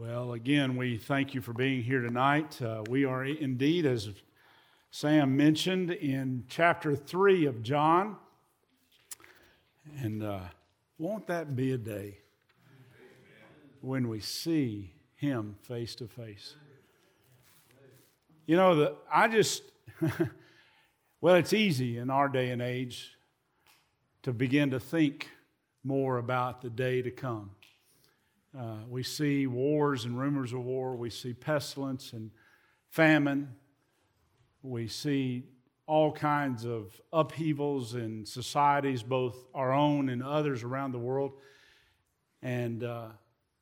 Well, again, we thank you for being here tonight. Uh, we are indeed, as Sam mentioned, in chapter 3 of John. And uh, won't that be a day when we see him face to face? You know, the, I just, well, it's easy in our day and age to begin to think more about the day to come. Uh, we see wars and rumors of war. We see pestilence and famine. We see all kinds of upheavals in societies, both our own and others around the world. And, uh,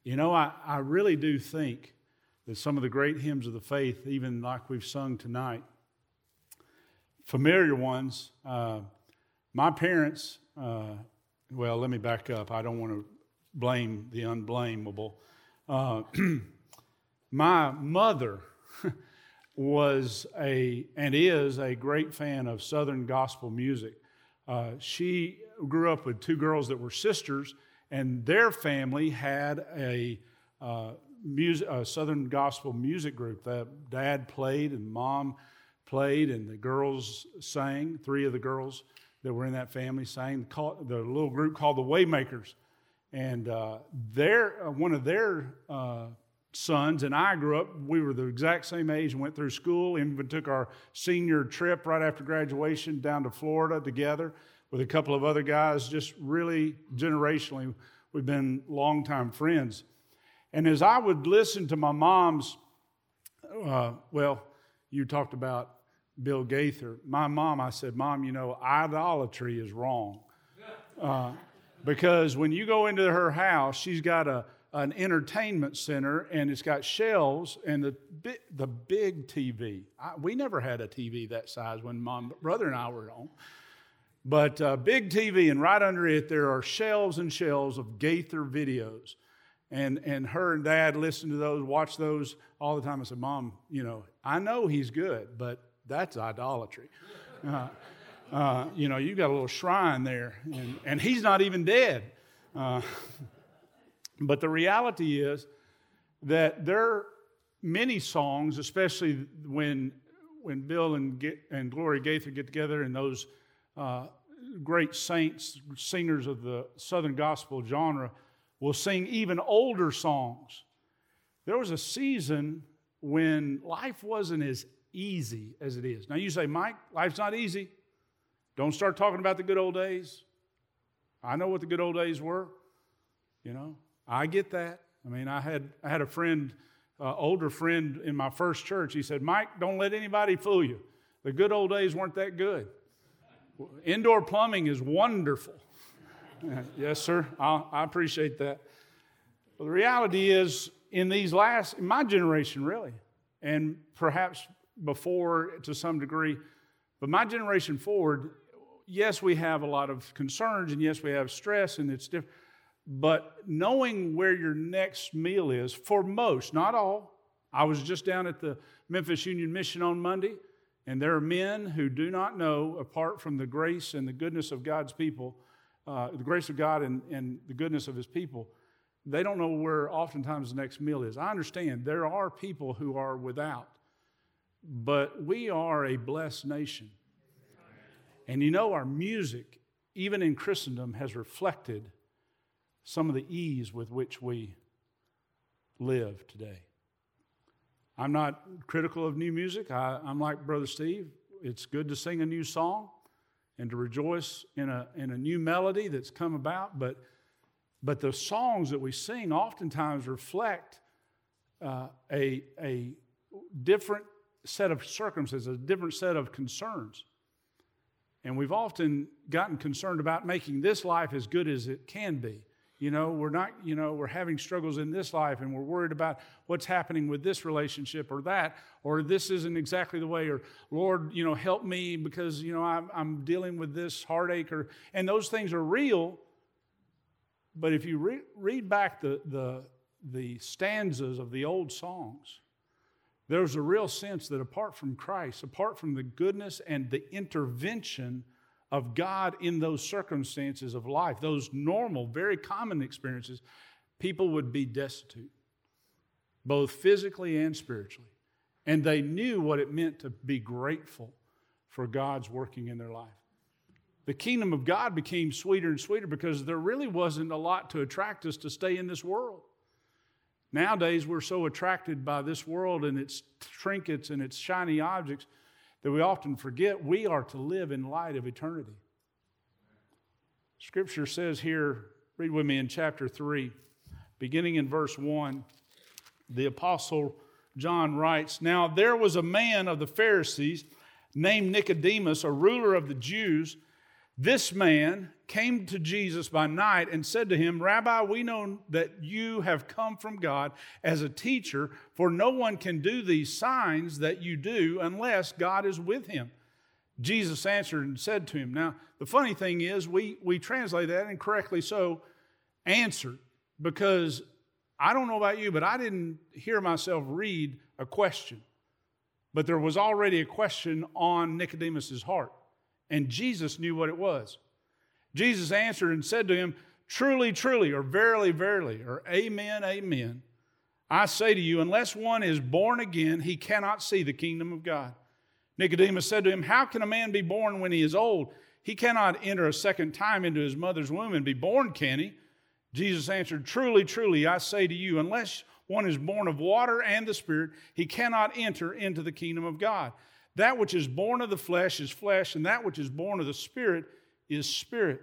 you know, I, I really do think that some of the great hymns of the faith, even like we've sung tonight, familiar ones, uh, my parents, uh, well, let me back up. I don't want to blame the unblameable. Uh, my mother was a and is a great fan of Southern gospel music. Uh, she grew up with two girls that were sisters, and their family had a, uh, music, a Southern gospel music group. That dad played and mom played, and the girls sang. Three of the girls that were in that family sang. The little group called the Waymakers and uh, their, uh, one of their uh, sons and I grew up, we were the exact same age and went through school, and even took our senior trip right after graduation down to Florida together with a couple of other guys, just really generationally, we've been longtime friends. And as I would listen to my mom's, uh, well, you talked about Bill Gaither. My mom, I said, Mom, you know, idolatry is wrong. Uh, because when you go into her house, she's got a, an entertainment center and it's got shelves and the, the big TV. I, we never had a TV that size when mom, brother, and I were home. But uh, big TV, and right under it, there are shelves and shelves of Gaither videos. And, and her and dad listen to those, watch those all the time. I said, Mom, you know, I know he's good, but that's idolatry. Uh, uh, you know, you got a little shrine there, and, and he's not even dead. Uh, but the reality is that there are many songs, especially when, when Bill and, and Gloria Gaither get together and those uh, great saints, singers of the Southern gospel genre, will sing even older songs. There was a season when life wasn't as easy as it is. Now you say, Mike, life's not easy. Don't start talking about the good old days. I know what the good old days were. You know, I get that. I mean, I had, I had a friend, uh, older friend in my first church. He said, Mike, don't let anybody fool you. The good old days weren't that good. Indoor plumbing is wonderful. yes, sir. I, I appreciate that. But the reality is, in these last, in my generation, really, and perhaps before to some degree, but my generation forward, yes, we have a lot of concerns and yes, we have stress and it's different. But knowing where your next meal is, for most, not all, I was just down at the Memphis Union Mission on Monday, and there are men who do not know, apart from the grace and the goodness of God's people, uh, the grace of God and, and the goodness of His people, they don't know where oftentimes the next meal is. I understand there are people who are without, but we are a blessed nation. And you know, our music, even in Christendom, has reflected some of the ease with which we live today. I'm not critical of new music. I, am like Brother Steve. It's good to sing a new song and to rejoice in a, in a new melody that's come about, but, but the songs that we sing oftentimes reflect uh, a, a different set of circumstances, a different set of concerns. And we've often gotten concerned about making this life as good as it can be. You know, we're not, you know, we're having struggles in this life and we're worried about what's happening with this relationship or that, or this isn't exactly the way, or Lord, you know, help me because, you know, I'm, I'm dealing with this heartache, or, and those things are real. But if you re- read back the, the, the stanzas of the old songs, there's a real sense that apart from Christ, apart from the goodness and the intervention of God in those circumstances of life, those normal, very common experiences, people would be destitute. both physically and spiritually. And they knew what it meant to be grateful for God's working in their life. The kingdom of God became sweeter and sweeter because there really wasn't a lot to attract us to stay in this world. Nowadays, we're so attracted by this world and its trinkets and its shiny objects that we often forget we are to live in light of eternity. Scripture says here, read with me in chapter 3, beginning in verse 1, the Apostle John writes Now there was a man of the Pharisees named Nicodemus, a ruler of the Jews. This man came to Jesus by night and said to him, Rabbi, we know that you have come from God as a teacher, for no one can do these signs that you do unless God is with him. Jesus answered and said to him, Now, the funny thing is, we, we translate that incorrectly so, answered, because I don't know about you, but I didn't hear myself read a question. But there was already a question on Nicodemus's heart, and Jesus knew what it was. Jesus answered and said to him, Truly, truly, or verily, verily, or amen, amen. I say to you, unless one is born again, he cannot see the kingdom of God. Nicodemus said to him, How can a man be born when he is old? He cannot enter a second time into his mother's womb and be born, can he? Jesus answered, Truly, truly, I say to you, unless one is born of water and the Spirit, he cannot enter into the kingdom of God. That which is born of the flesh is flesh, and that which is born of the Spirit is spirit.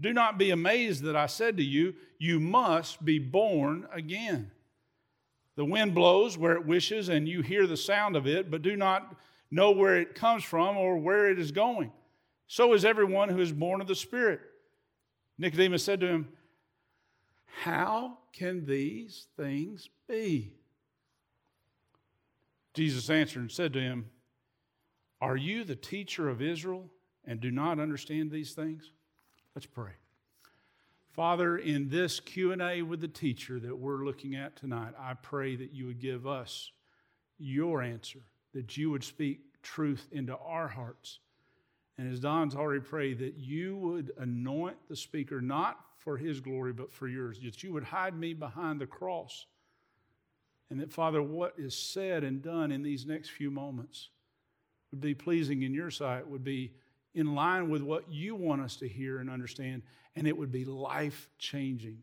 Do not be amazed that I said to you, You must be born again. The wind blows where it wishes, and you hear the sound of it, but do not know where it comes from or where it is going. So is everyone who is born of the Spirit. Nicodemus said to him, How can these things be? Jesus answered and said to him, Are you the teacher of Israel and do not understand these things? Let's pray. Father, in this Q&A with the teacher that we're looking at tonight, I pray that you would give us your answer, that you would speak truth into our hearts. And as Don's already prayed, that you would anoint the speaker not for his glory, but for yours, that you would hide me behind the cross. And that, Father, what is said and done in these next few moments would be pleasing in your sight, would be in line with what you want us to hear and understand, and it would be life changing.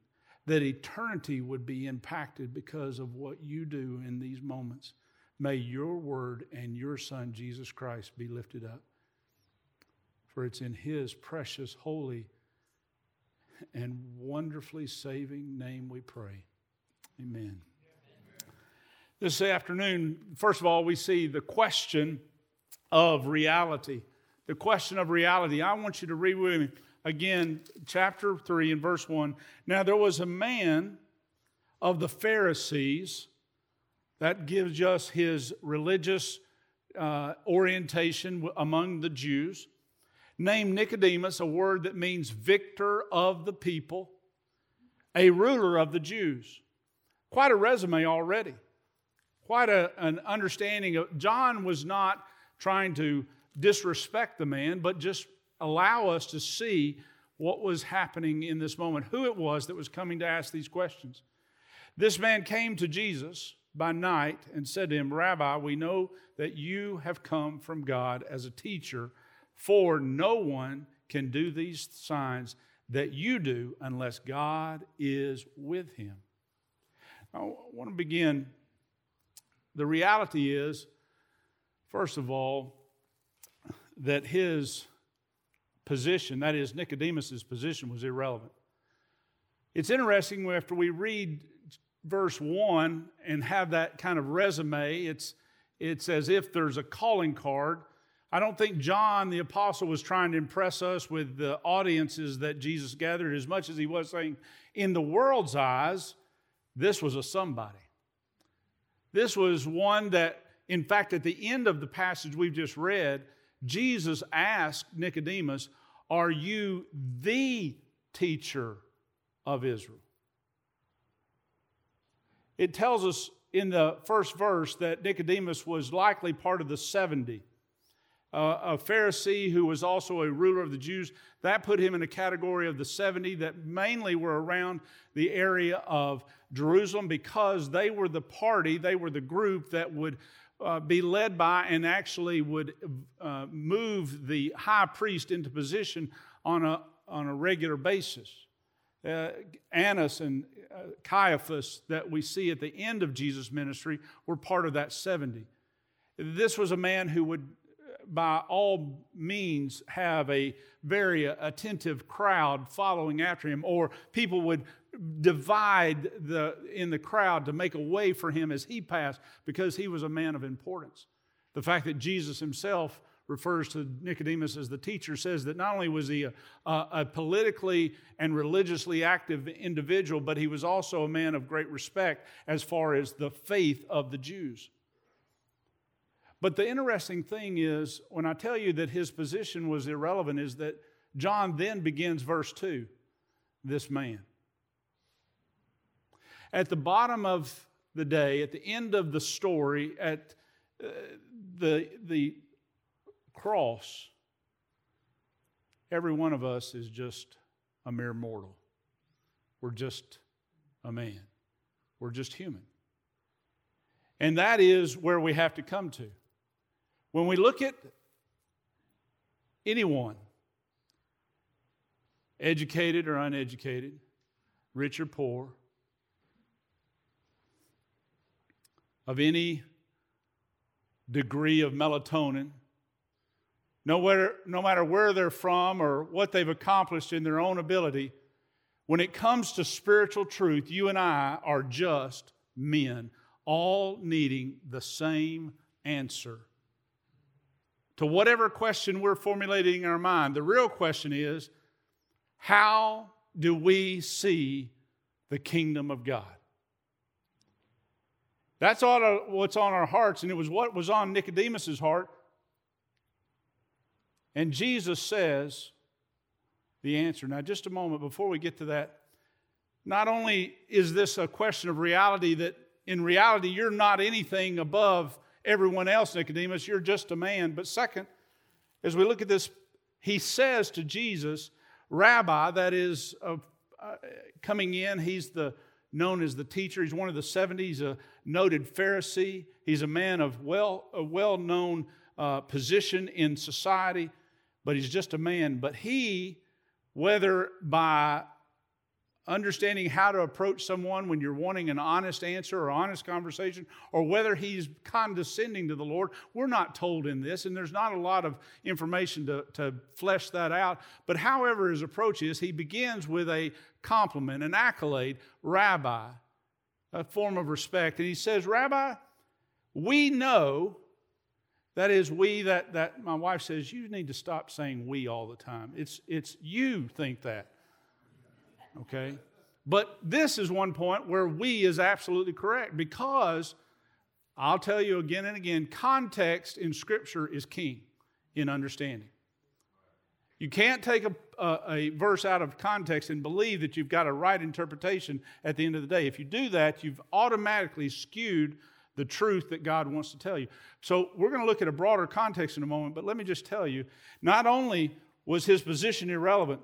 That eternity would be impacted because of what you do in these moments. May your word and your Son, Jesus Christ, be lifted up. For it's in his precious, holy, and wonderfully saving name we pray. Amen. This afternoon, first of all, we see the question of reality the question of reality. I want you to read with me again, chapter 3 and verse 1. Now, there was a man of the Pharisees, that gives us his religious uh, orientation among the Jews, named Nicodemus, a word that means victor of the people, a ruler of the Jews. Quite a resume already. Quite a, an understanding of. John was not trying to disrespect the man, but just allow us to see what was happening in this moment, who it was that was coming to ask these questions. This man came to Jesus by night and said to him, Rabbi, we know that you have come from God as a teacher, for no one can do these signs that you do unless God is with him. I want to begin. The reality is, first of all, that his position, that is Nicodemus's position, was irrelevant. It's interesting after we read verse 1 and have that kind of resume, it's, it's as if there's a calling card. I don't think John the apostle was trying to impress us with the audiences that Jesus gathered as much as he was saying, in the world's eyes, this was a somebody. This was one that, in fact, at the end of the passage we've just read, Jesus asked Nicodemus, Are you the teacher of Israel? It tells us in the first verse that Nicodemus was likely part of the 70. uh, a Pharisee who was also a ruler of the Jews. That put him in a category of the 70 that mainly were around the area of Jerusalem because they were the party, they were the group that would uh, be led by and actually would uh, move the high priest into position on a, on a regular basis. Uh, Annas and uh, Caiaphas, that we see at the end of Jesus' ministry, were part of that 70. This was a man who would, by all means, have a very attentive crowd following after him, or people would divide the, in the crowd to make a way for him as he passed because he was a man of importance. The fact that Jesus himself refers to Nicodemus as the teacher says that not only was he a, a, a, politically and religiously active individual, but he was also a man of great respect as far as the faith of the Jews. But the interesting thing is, when I tell you that his position was irrelevant, is that John then begins verse 2 this man. At the bottom of the day, at the end of the story, at uh, the, the cross, every one of us is just a mere mortal. We're just a man. We're just human. And that is where we have to come to. When we look at anyone, educated or uneducated, rich or poor, of any degree of melatonin, no matter, no matter where they're from or what they've accomplished in their own ability, when it comes to spiritual truth, you and I are just men, all needing the same answer. To whatever question we're formulating in our mind, the real question is how do we see the kingdom of God? That's all what's on our hearts, and it was what was on Nicodemus's heart. And Jesus says the answer. Now, just a moment before we get to that. Not only is this a question of reality, that in reality you're not anything above everyone else, Nicodemus, you're just a man. But second, as we look at this, he says to Jesus, Rabbi, that is uh, uh, coming in, he's the known as the teacher. He's one of the 70. He's a noted Pharisee. He's a man of well, a well-known uh, position in society, but he's just a man. But he, whether by understanding how to approach someone when you're wanting an honest answer or honest conversation, or whether he's condescending to the Lord. We're not told in this, and there's not a lot of information to, to flesh that out. But however his approach is, he begins with a compliment, an accolade, Rabbi, a form of respect. And he says, Rabbi, we know. That is, we, that, that my wife says, you need to stop saying we all the time. It's, it's you think that. Okay? But this is one point where we is absolutely correct because I'll tell you again and again context in Scripture is king in understanding. You can't take a, a, a, verse out of context and believe that you've got a right interpretation at the end of the day. If you do that, you've automatically skewed the truth that God wants to tell you. So, we're going to look at a broader context in a moment, but let me just tell you not only was his position irrelevant,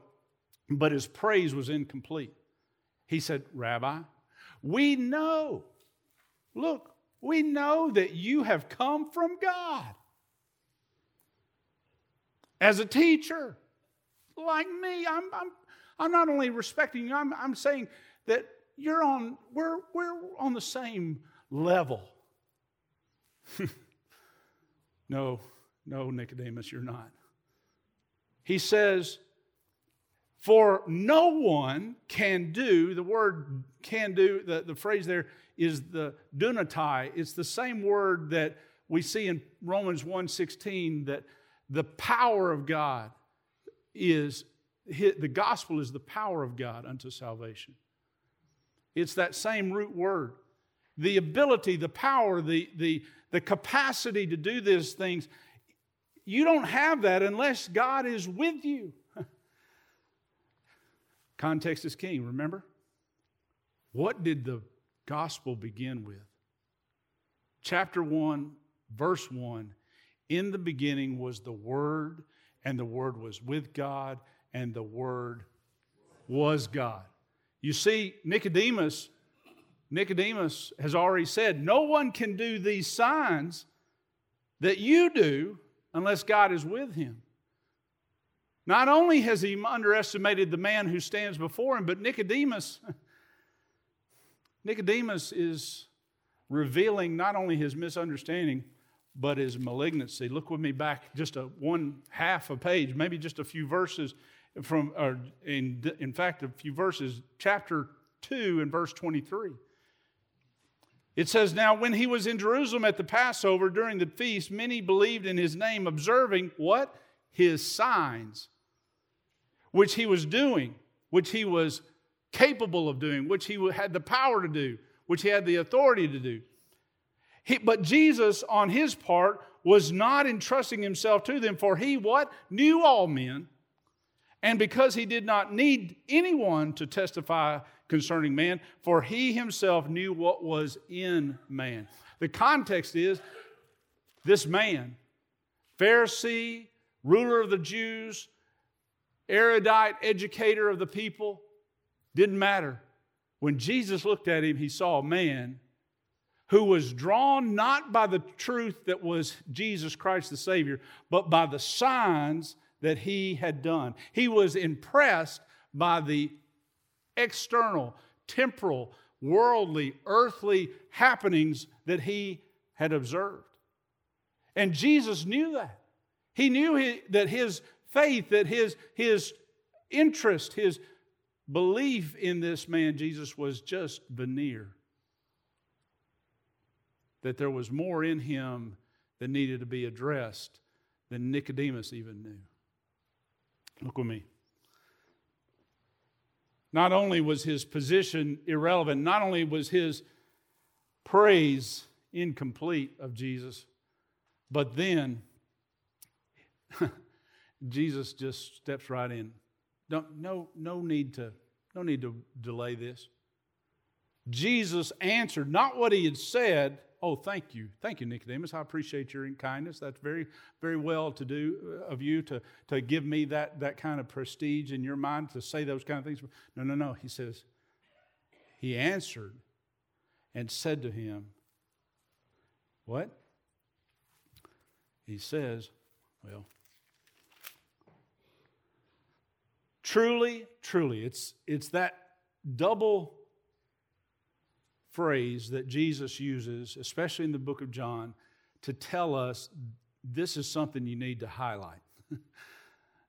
but his praise was incomplete. He said, Rabbi, we know, look, we know that you have come from God as a teacher like me. I'm, I'm, I'm not only respecting you, I'm, I'm saying that you're on, we're, we're on the same level. no, no, Nicodemus, you're not. He says, for no one can do, the word can do, the, the phrase there is the dunatai. It's the same word that we see in Romans 1.16 that the power of God is, the gospel is the power of God unto salvation. It's that same root word. The ability, the power, the, the, the capacity to do these things, you don't have that unless God is with you. Context is king, remember? What did the gospel begin with? Chapter 1, verse 1 In the beginning was the Word, and the Word was with God, and the Word was God. You see, Nicodemus, Nicodemus has already said, No one can do these signs that you do unless God is with him. Not only has he underestimated the man who stands before him, but Nicodemus, Nicodemus is revealing not only his misunderstanding, but his malignancy. Look with me back just a one half a page, maybe just a few verses from, or in, in fact, a few verses, chapter 2 and verse 23. It says, Now when he was in Jerusalem at the Passover during the feast, many believed in his name, observing what? His signs which he was doing, which he was capable of doing, which he had the power to do, which he had the authority to do. He, but Jesus, on his part, was not entrusting himself to them, for he what? Knew all men. And because he did not need anyone to testify concerning man, for he himself knew what was in man. The context is this man, Pharisee, ruler of the Jews, erudite educator of the people, didn't matter. When Jesus looked at him, he saw a man who was drawn not by the truth that was Jesus Christ the Savior, but by the signs that he had done. He was impressed by the external, temporal, worldly, earthly happenings that he had observed. And Jesus knew that. He knew he, that his faith, that his, his interest, his belief in this man, Jesus, was just veneer. That there was more in him that needed to be addressed than Nicodemus even knew. Look with me. Not only was his position irrelevant, not only was his praise incomplete of Jesus, but then Jesus just steps right in. Don't, no, no, need to, no need to delay this. Jesus answered not what he had said. Oh, thank you. Thank you, Nicodemus. I appreciate your kindness. That's very, very well to do uh, of you to, to give me that, that kind of prestige in your mind to say those kind of things. No, no, no. He says, He answered and said to him, What? He says, Well, Truly, truly, it's, it's that double phrase that Jesus uses, especially in the book of John, to tell us this is something you need to highlight.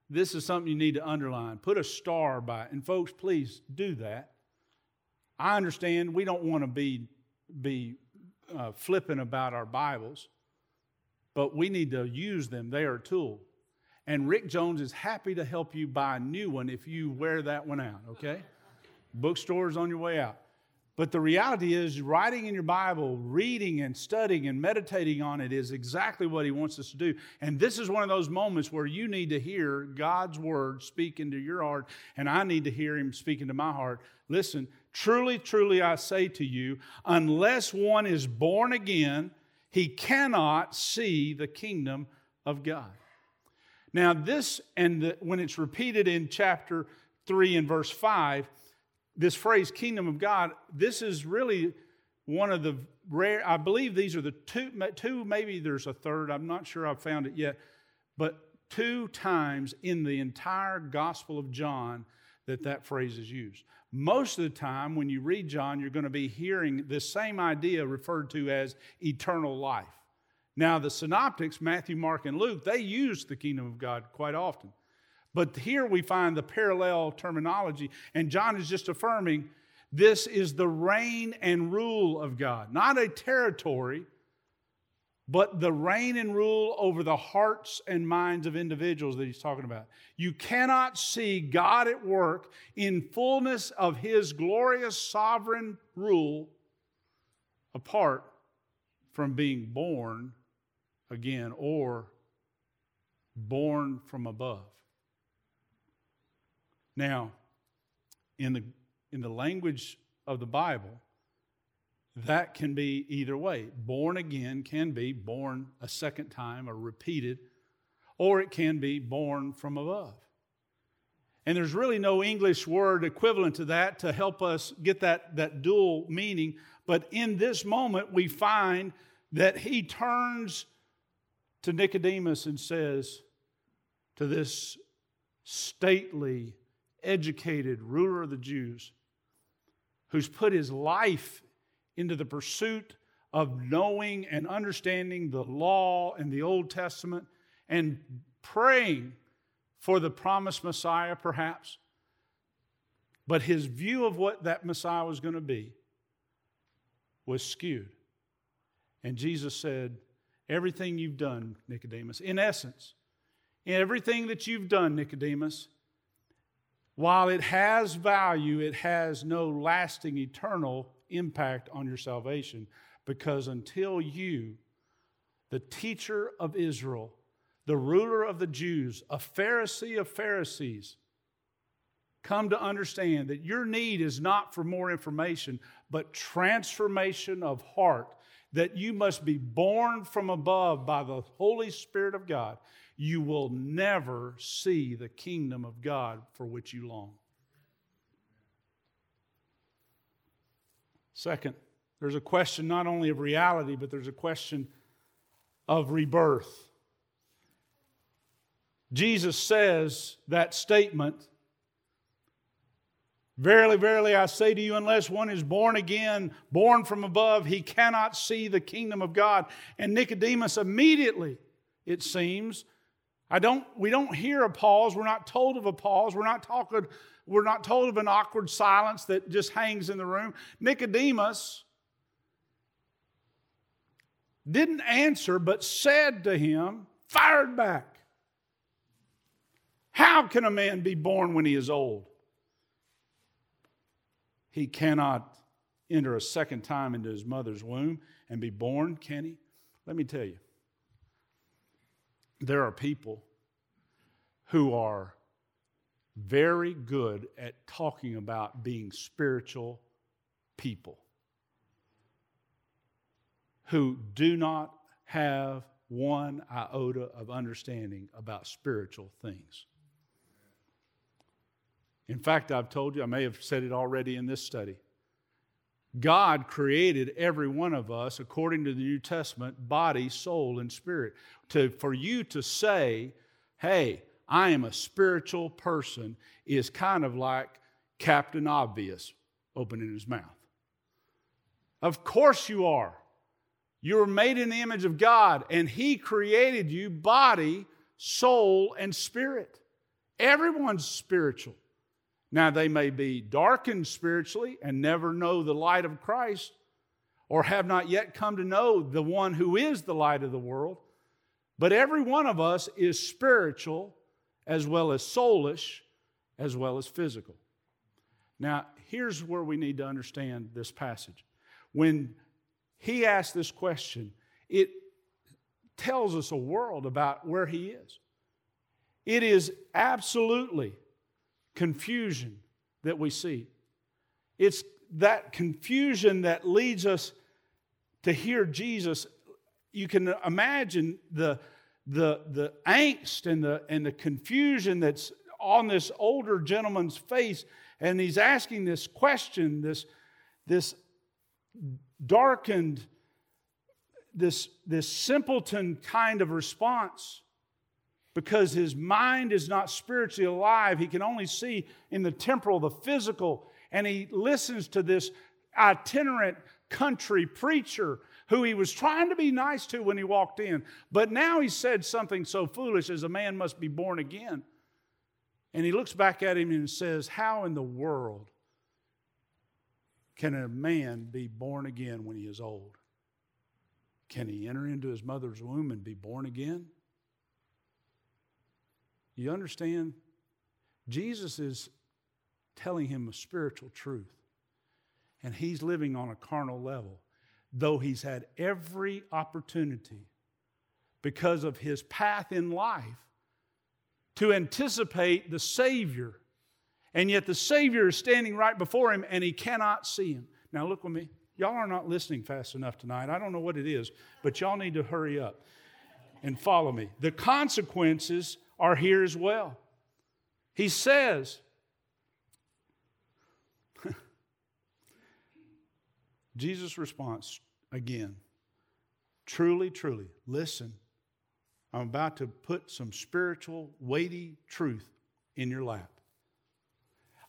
this is something you need to underline. Put a star by it. And folks, please do that. I understand we don't want to be, be uh, about our Bibles, but we need to use them. They are a tool. And Rick Jones is happy to help you buy a new one if you wear that one out, okay? Bookstores on your way out. But the reality is, writing in your Bible, reading and studying and meditating on it is exactly what He wants us to do. And this is one of those moments where you need to hear God's Word speak into your heart, and I need to hear Him speak into my heart. Listen, truly, truly, I say to you, unless one is born again, he cannot see the kingdom of God. Now, this, and the, when it's repeated in chapter 3 and verse 5, this phrase, kingdom of God, this is really one of the rare, I believe these are the two, two, maybe there's a third, I'm not sure I've found it yet, but two times in the entire Gospel of John that that phrase is used. Most of the time, when you read John, you're going to be hearing this same idea referred to as eternal life. Now, the synoptics, Matthew, Mark, and Luke, they use the kingdom of God quite often. But here we find the parallel terminology, and John is just affirming this is the reign and rule of God, not a territory, but the reign and rule over the hearts and minds of individuals that he's talking about. You cannot see God at work in fullness of his glorious sovereign rule apart from being born again or born from above. Now, in the, in the language of the Bible, that can be either way. Born again can be born a second time or repeated, or it can be born from above. And there's really no English word equivalent to that to help us get that, that dual meaning. But in this moment, we find that he turns to Nicodemus and says to this stately, educated ruler of the Jews, who's put his life into the pursuit of knowing and understanding the law and the Old Testament and praying for the promised Messiah, perhaps. But his view of what that Messiah was going to be was skewed. And Jesus said, Everything you've done, Nicodemus, in essence, everything that you've done, Nicodemus, while it has value, it has no lasting, eternal impact on your salvation because until you, the teacher of Israel, the ruler of the Jews, a Pharisee of Pharisees, come to understand that your need is not for more information, but transformation of heart, that you must be born from above by the Holy Spirit of God, you will never see the kingdom of God for which you long. Second, there's a question not only of reality, but there's a question of rebirth. Jesus says that statement Verily, verily, I say to you, unless one is born again, born from above, he cannot see the kingdom of God. And Nicodemus immediately, it seems, I don't, we don't hear a pause. We're not told of a pause. We're not talking, we're not told of an awkward silence that just hangs in the room. Nicodemus didn't answer, but said to him, fired back. How can a man be born when he is old? He cannot enter a second time into his mother's womb and be born, can he? Let me tell you. There are people who are very good at talking about being spiritual people who do not have one iota of understanding about spiritual things. In fact, I've told you, I may have said it already in this study. God created every one of us, according to the New Testament, body, soul, and spirit. To, for you to say, hey, I am a spiritual person, is kind of like Captain Obvious opening his mouth. Of course you are. You were made in the image of God, and He created you body, soul, and spirit. Everyone's spiritual. Now, they may be darkened spiritually and never know the light of Christ, or have not yet come to know the one who is the light of the world. But every one of us is spiritual as well as soulish as well as physical. Now, here's where we need to understand this passage. When he asks this question, it tells us a world about where he is. It is absolutely confusion that we see. It's that confusion that leads us to hear Jesus. You can imagine the, the, the angst and the, and the confusion that's on this older gentleman's face, and he's asking this question, this, this darkened, this, this simpleton kind of response because his mind is not spiritually alive. He can only see in the temporal, the physical, and he listens to this itinerant country preacher who he was trying to be nice to when he walked in. But now he said something so foolish as a man must be born again. And he looks back at him and says, How in the world can a man be born again when he is old? Can he enter into his mother's womb and be born again? You understand? Jesus is telling him a spiritual truth, and he's living on a carnal level, though he's had every opportunity because of his path in life to anticipate the Savior. And yet the Savior is standing right before him and he cannot see him. Now, look with me. Y'all are not listening fast enough tonight. I don't know what it is, but y'all need to hurry up and follow me. The consequences are here as well. He says, Jesus' response again truly, truly, listen. I'm about to put some spiritual, weighty truth in your lap.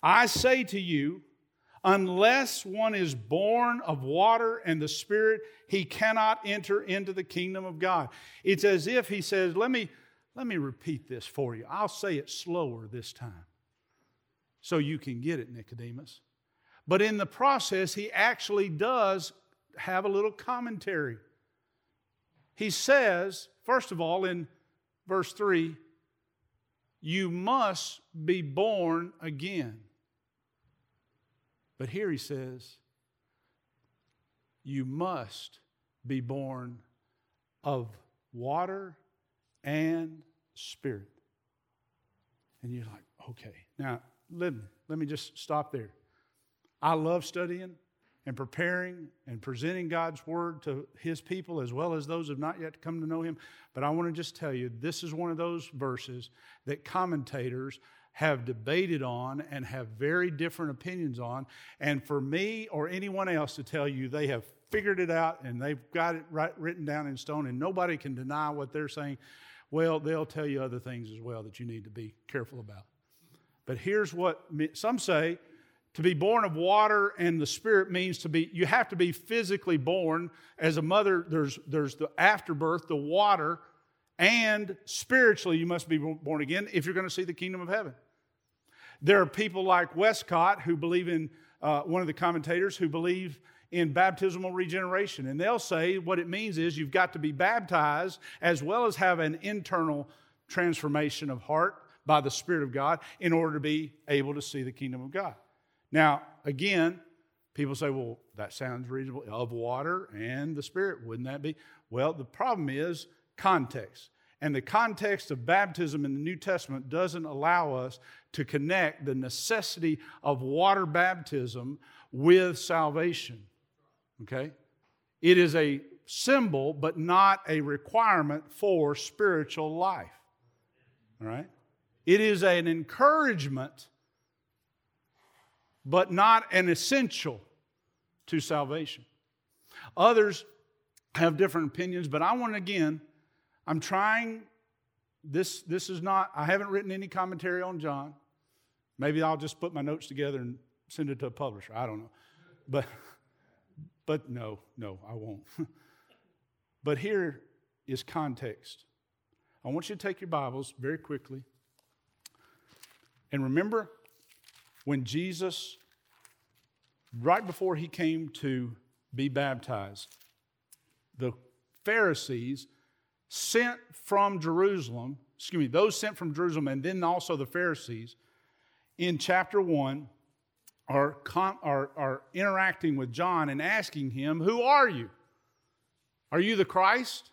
I say to you, unless one is born of water and the Spirit, he cannot enter into the kingdom of God. It's as if he says, Let me, let me repeat this for you. I'll say it slower this time so you can get it, Nicodemus. But in the process, he actually does have a little commentary. He says, first of all, in verse 3, you must be born again. But here he says, you must be born of water and spirit. And you're like, okay. Now, let me, let me just stop there. I love studying and preparing and presenting God's word to his people as well as those who have not yet come to know him. But I want to just tell you this is one of those verses that commentators have debated on and have very different opinions on. And for me or anyone else to tell you they have figured it out and they've got it right, written down in stone and nobody can deny what they're saying, well, they'll tell you other things as well that you need to be careful about. But here's what some say to be born of water and the Spirit means to be, you have to be physically born. As a mother, there's, there's the afterbirth, the water, and spiritually, you must be born again if you're going to see the kingdom of heaven. There are people like Westcott who believe in, uh, one of the commentators who believe in baptismal regeneration. And they'll say what it means is you've got to be baptized as well as have an internal transformation of heart by the Spirit of God in order to be able to see the kingdom of God. Now, again, people say, well, that sounds reasonable. Of water and the Spirit, wouldn't that be? Well, the problem is context. And the context of baptism in the New Testament doesn't allow us to connect the necessity of water baptism with salvation. Okay? It is a symbol, but not a requirement for spiritual life. All right? It is an encouragement but not an essential to salvation. Others have different opinions, but I want to again, I'm trying, this, this is not, I haven't written any commentary on John. Maybe I'll just put my notes together and send it to a publisher. I don't know. But, but no, no, I won't. but here is context. I want you to take your Bibles very quickly. And remember when Jesus, right before he came to be baptized, the Pharisees sent from Jerusalem, excuse me, those sent from Jerusalem, and then also the Pharisees, in chapter 1, are, are, are interacting with John and asking him, Who are you? Are you the Christ?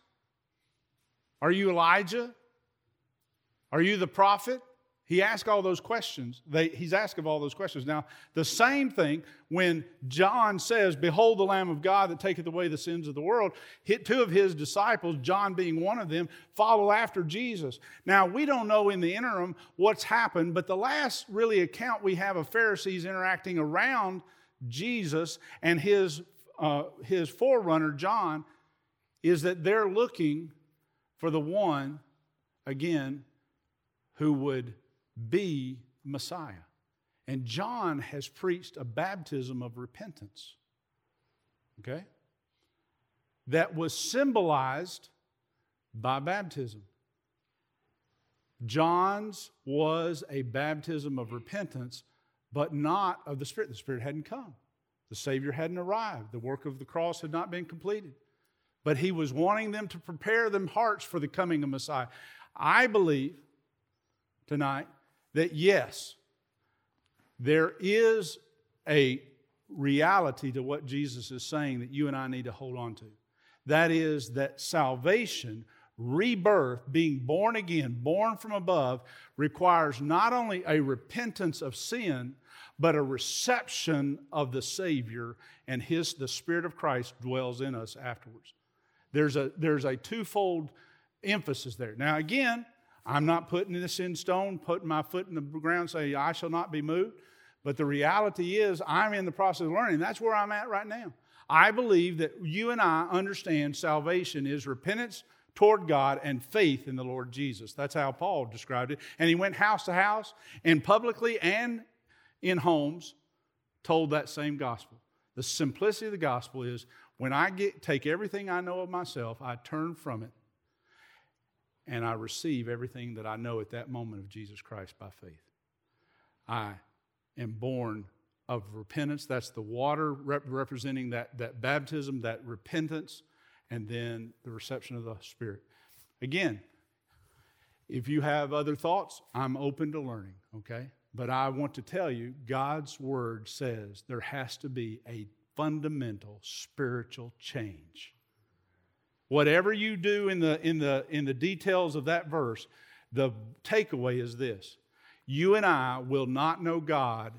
Are you Elijah? Are you the prophet? He asked all those questions. They, he's asked of all those questions. Now, the same thing when John says, Behold the Lamb of God that taketh away the sins of the world, hit two of his disciples, John being one of them, follow after Jesus. Now, we don't know in the interim what's happened, but the last really account we have of Pharisees interacting around Jesus and his, uh, his forerunner, John, is that they're looking for the one, again, who would be Messiah. And John has preached a baptism of repentance. Okay? That was symbolized by baptism. John's was a baptism of repentance, but not of the Spirit. The Spirit hadn't come. The Savior hadn't arrived. The work of the cross had not been completed. But he was wanting them to prepare them hearts for the coming of Messiah. I believe tonight that yes, there is a reality to what Jesus is saying that you and I need to hold on to. That is, that salvation rebirth, being born again, born from above, requires not only a repentance of sin, but a reception of the Savior and his, the Spirit of Christ dwells in us afterwards. There's a, there's a twofold emphasis there. Now, again, I'm not putting this in stone, putting my foot in the ground, saying, I shall not be moved. But the reality is, I'm in the process of learning. That's where I'm at right now. I believe that you and I understand salvation is repentance toward God and faith in the Lord Jesus. That's how Paul described it. And he went house to house and publicly and in homes told that same gospel. The simplicity of the gospel is when I get, take everything I know of myself, I turn from it and I receive everything that I know at that moment of Jesus Christ by faith. I am born of repentance. That's the water rep- representing that, that baptism, that repentance, and then the reception of the Spirit. Again, if you have other thoughts, I'm open to learning, okay? But I want to tell you, God's word says there has to be a fundamental spiritual change. Whatever you do in the, in the, in the details of that verse, the takeaway is this you and I will not know God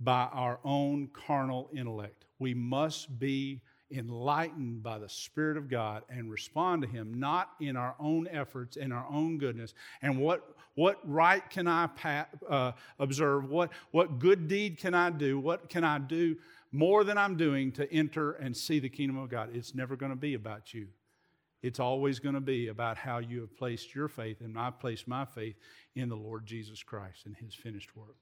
by our own carnal intellect. We must be enlightened by the Spirit of God and respond to Him, not in our own efforts and our own goodness. And what, what rite can I pa- uh, observe? What, what good deed can I do? What can I do more than I'm doing to enter and see the kingdom of God? It's never going to be about you. It's always going to be about how you have placed your faith, and I've placed my faith in the Lord Jesus Christ and His finished work.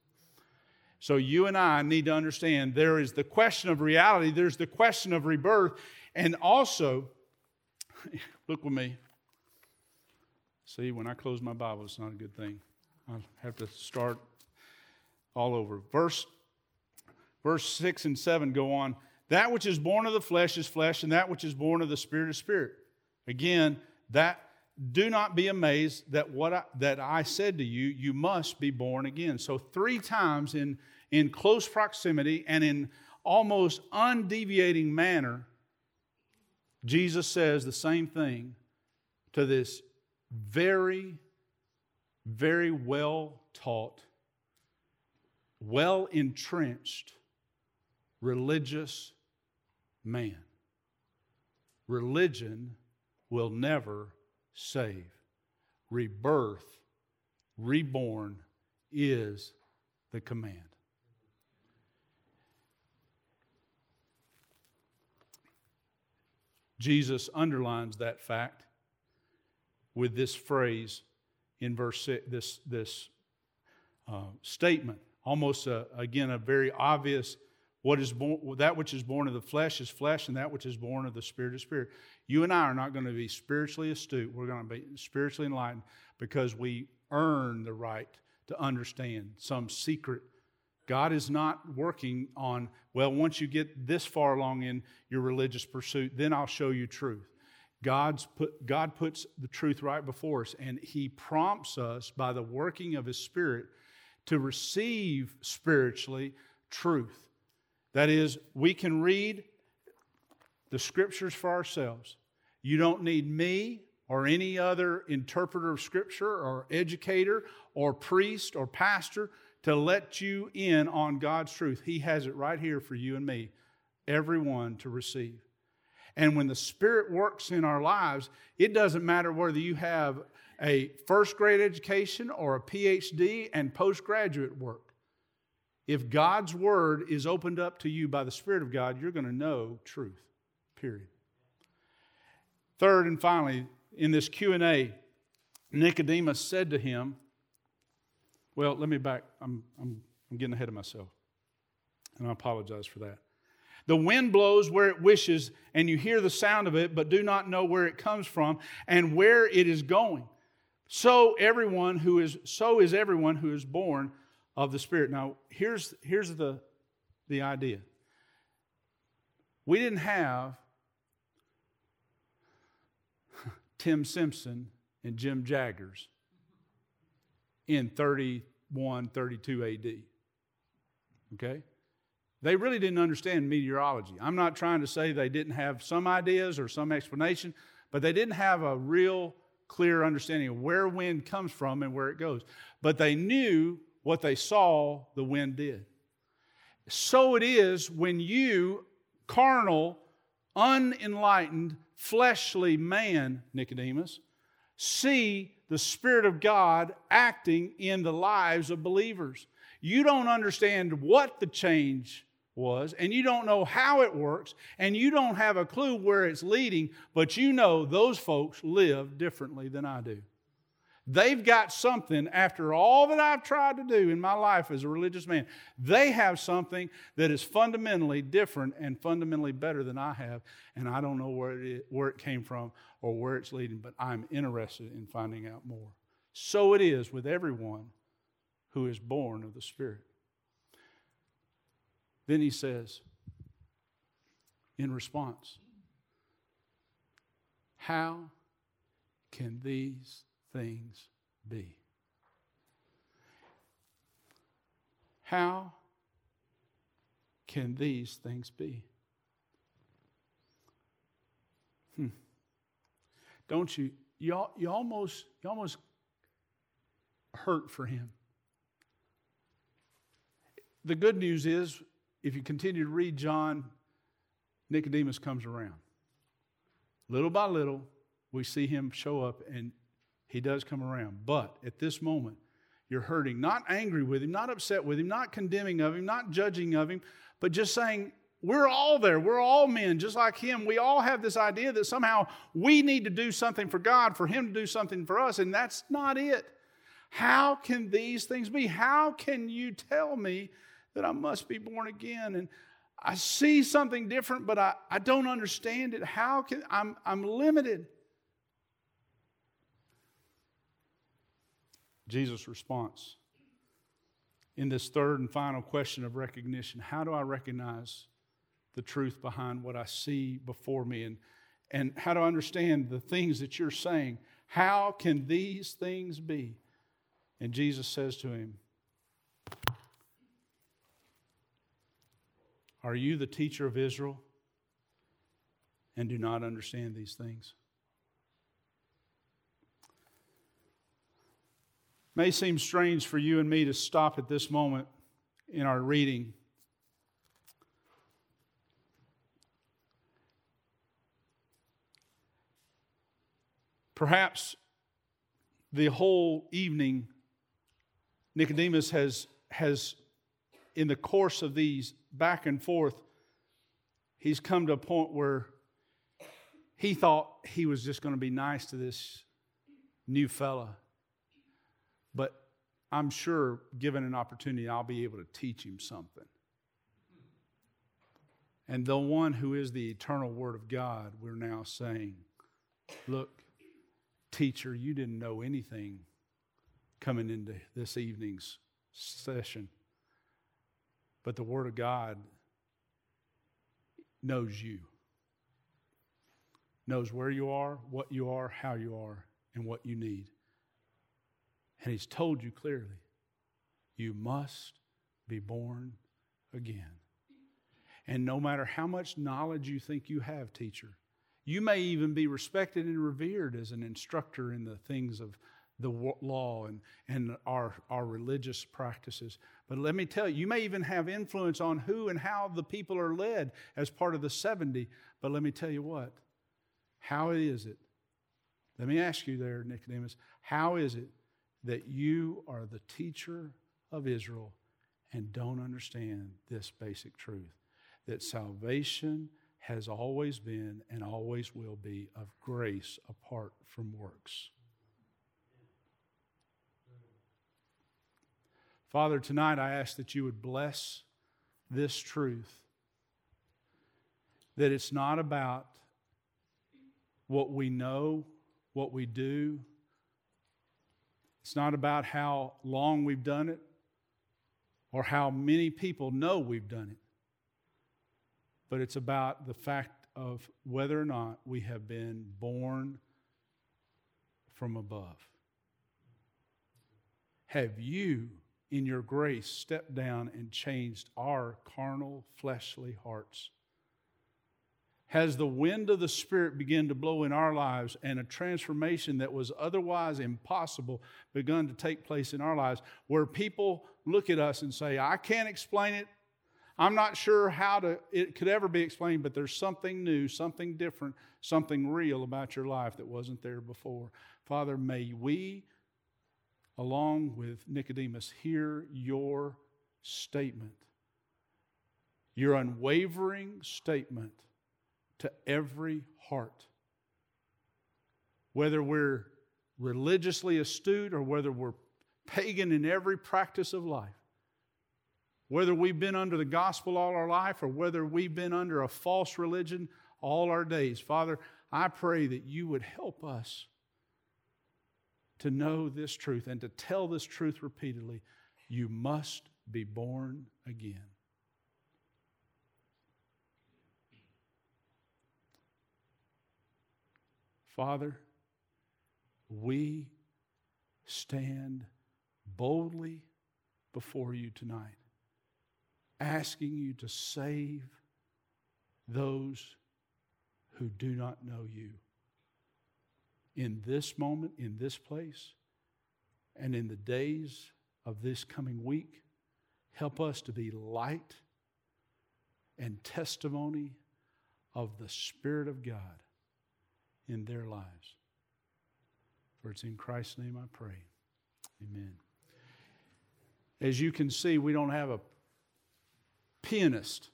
So you and I need to understand there is the question of reality, there's the question of rebirth, and also, look with me. See, when I close my Bible, it's not a good thing. I have to start all over. Verse, verse 6 and 7 go on. That which is born of the flesh is flesh, and that which is born of the spirit is spirit. Again, that do not be amazed that what I, that I said to you, you must be born again. So three times in in close proximity and in almost undeviating manner, Jesus says the same thing to this very, very well taught, well entrenched religious man. Religion will never save. Rebirth, reborn, is the command. Jesus underlines that fact with this phrase in verse six, this, this uh, statement. Almost, a, again, a very obvious what is born, that which is born of the flesh is flesh, and that which is born of the spirit is spirit. You and I are not going to be spiritually astute. We're going to be spiritually enlightened because we earn the right to understand some secret God is not working on, well, once you get this far along in your religious pursuit, then I'll show you truth. God's put, God puts the truth right before us, and He prompts us by the working of His Spirit to receive spiritually truth. That is, we can read the scriptures for ourselves. You don't need me or any other interpreter of scripture or educator or priest or pastor to let you in on God's truth. He has it right here for you and me, everyone to receive. And when the Spirit works in our lives, it doesn't matter whether you have a first grade education or a PhD and postgraduate work. If God's word is opened up to you by the Spirit of God, you're going to know truth. Period. Third and finally, in this Q&A, Nicodemus said to him, well, let me back. I'm, I'm, I'm getting ahead of myself. And I apologize for that. The wind blows where it wishes, and you hear the sound of it, but do not know where it comes from and where it is going. So everyone who is so is everyone who is born of the Spirit. Now, here's, here's the, the idea. We didn't have Tim Simpson and Jim Jaggers in 31, 32 AD. Okay? They really didn't understand meteorology. I'm not trying to say they didn't have some ideas or some explanation, but they didn't have a real clear understanding of where wind comes from and where it goes. But they knew what they saw the wind did. So it is when you, carnal, unenlightened, fleshly man, Nicodemus, see the Spirit of God acting in the lives of believers. You don't understand what the change was, and you don't know how it works, and you don't have a clue where it's leading, but you know those folks live differently than I do. They've got something, after all that I've tried to do in my life as a religious man, they have something that is fundamentally different and fundamentally better than I have. And I don't know where it, where it came from or where it's leading, but I'm interested in finding out more. So it is with everyone who is born of the Spirit. Then he says, in response, How can these things be? How can these things be? Hmm. Don't you? You, you, almost, you almost hurt for him. The good news is, if you continue to read John, Nicodemus comes around. Little by little, we see him show up, and he does come around. But at this moment, you're hurting, not angry with him, not upset with him, not condemning of him, not judging of him, but just saying, we're all there. We're all men, just like him. We all have this idea that somehow we need to do something for God, for him to do something for us, and that's not it. How can these things be? How can you tell me that I must be born again? And I see something different, but I, I don't understand it. How can I'm I'm limited. Jesus' response in this third and final question of recognition how do I recognize the truth behind what I see before me? And, and how do I understand the things that you're saying? How can these things be? And Jesus says to him, Are you the teacher of Israel and do not understand these things? May seem strange for you and me to stop at this moment in our reading. Perhaps the whole evening, Nicodemus has, has, in the course of these back and forth, he's come to a point where he thought he was just going to be nice to this new fella but I'm sure, given an opportunity, I'll be able to teach him something. And the one who is the eternal Word of God, we're now saying, Look, teacher, you didn't know anything coming into this evening's session, but the Word of God knows you, knows where you are, what you are, how you are, and what you need. And he's told you clearly you must be born again. And no matter how much knowledge you think you have, teacher, you may even be respected and revered as an instructor in the things of the law and, and our, our religious practices. But let me tell you, you may even have influence on who and how the people are led as part of the 70. But let me tell you what, how is it? Let me ask you there, Nicodemus, how is it that you are the teacher of Israel and don't understand this basic truth that salvation has always been and always will be of grace apart from works. Father, tonight I ask that you would bless this truth that it's not about what we know, what we do, it's not about how long we've done it or how many people know we've done it, but it's about the fact of whether or not we have been born from above. Have you, in your grace, stepped down and changed our carnal, fleshly hearts? Has the wind of the Spirit begun to blow in our lives and a transformation that was otherwise impossible begun to take place in our lives where people look at us and say, I can't explain it. I'm not sure how to, it could ever be explained, but there's something new, something different, something real about your life that wasn't there before. Father, may we, along with Nicodemus, hear your statement, your unwavering statement to every heart. Whether we're religiously astute or whether we're pagan in every practice of life, whether we've been under the gospel all our life or whether we've been under a false religion all our days, Father, I pray that you would help us to know this truth and to tell this truth repeatedly. You must be born again. Father, we stand boldly before you tonight, asking you to save those who do not know you. In this moment, in this place, and in the days of this coming week, help us to be light and testimony of the Spirit of God in their lives. For it's in Christ's name I pray. Amen. As you can see, we don't have a pianist.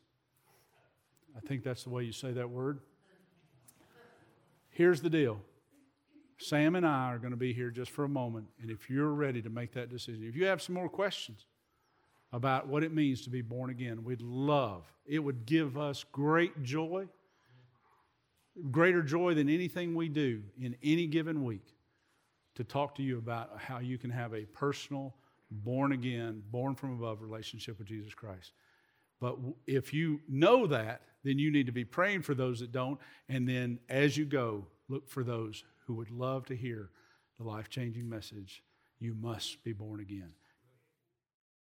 I think that's the way you say that word. Here's the deal Sam and I are going to be here just for a moment. And if you're ready to make that decision, if you have some more questions about what it means to be born again, we'd love, it would give us great joy greater joy than anything we do in any given week to talk to you about how you can have a personal, born again, born from above relationship with Jesus Christ. But if you know that, then you need to be praying for those that don't. And then as you go, look for those who would love to hear the life changing message you must be born again.